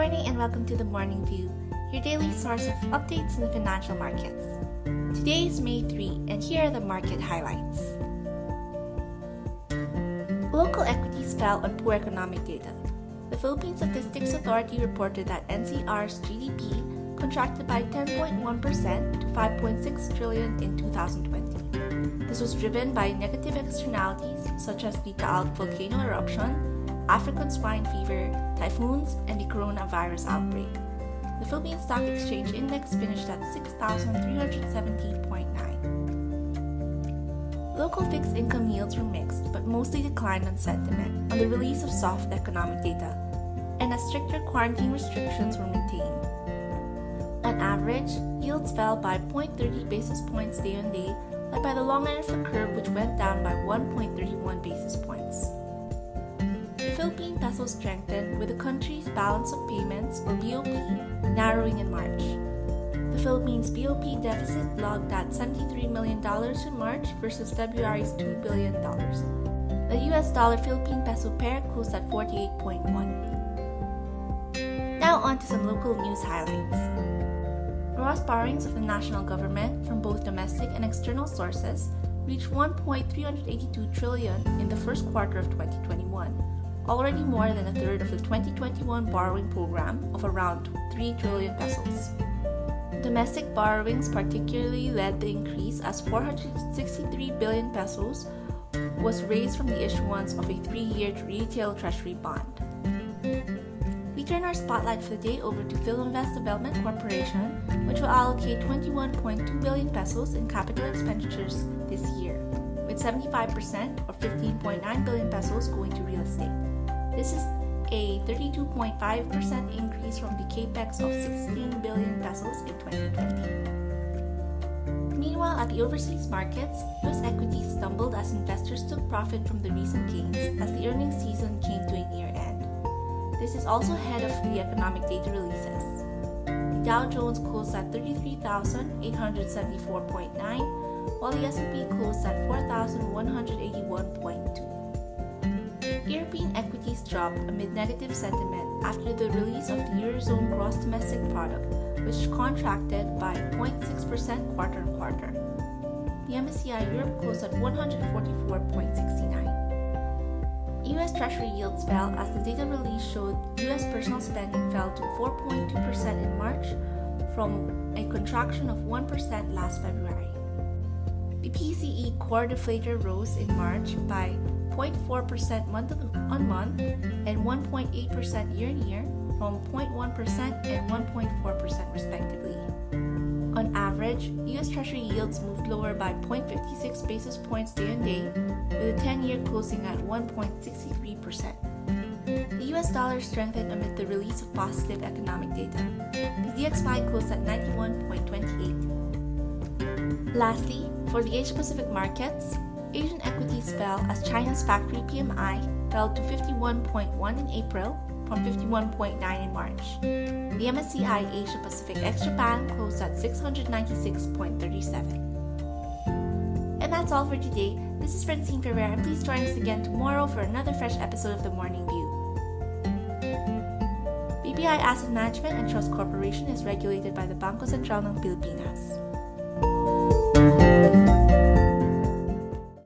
morning and welcome to the Morning View, your daily source of updates in the financial markets. Today is May 3, and here are the market highlights. Local equities fell on poor economic data. The Philippine Statistics Authority reported that NCR's GDP contracted by 10.1% to 5.6 trillion in 2020. This was driven by negative externalities such as the Taal volcano eruption African swine fever, typhoons, and the coronavirus outbreak. The Philippine Stock Exchange Index finished at 6,370.9. Local fixed income yields were mixed but mostly declined on sentiment on the release of soft economic data, and as stricter quarantine restrictions were maintained. On average, yields fell by 0.30 basis points day on day, led by the long end of the curve, which went down by 1.31 basis points. Philippine peso strengthened with the country's balance of payments or BOP narrowing in March. The Philippines BOP deficit logged at $73 million in March versus February's $2 billion. The US dollar Philippine peso pair closed at 48.1. Now on to some local news highlights. Gross borrowings of the national government from both domestic and external sources reached 1.382 trillion in the first quarter of 2021 already more than a third of the 2021 borrowing program of around 3 trillion pesos. Domestic borrowings particularly led the increase as 463 billion pesos was raised from the issuance of a three-year retail treasury bond. We turn our spotlight for the day over to Filinvest Development Corporation, which will allocate 21.2 billion pesos in capital expenditures this year, with 75% or 15.9 billion pesos going to real estate. This is a 32.5% increase from the capex of 16 billion pesos in 2020. Meanwhile, at the overseas markets, US equities stumbled as investors took profit from the recent gains as the earnings season came to a near end. This is also ahead of the economic data releases. The Dow Jones closed at 33,874.9, while the S&P closed at 4,181.2. Dropped amid negative sentiment after the release of the Eurozone gross domestic product, which contracted by 0.6% quarter on quarter. The MSCI Europe closed at 144.69. US Treasury yields fell as the data release showed US personal spending fell to 4.2% in March from a contraction of 1% last February. The PCE core deflator rose in March by 0.4% month on month and 1.8% year on year from 0.1% and 1.4% respectively. On average, US Treasury yields moved lower by 0.56 basis points day on day, with the 10 year closing at 1.63%. The US dollar strengthened amid the release of positive economic data. The DXY closed at 91.28. Lastly, for the Asia Pacific markets, Asian as China's factory PMI fell to 51.1 in April from 51.9 in March. The MSCI Asia Pacific ex Japan closed at 696.37. And that's all for today. This is Francine Ferrer, and please join us again tomorrow for another fresh episode of The Morning View. BPI Asset Management and Trust Corporation is regulated by the Bangko Sentral ng Pilipinas.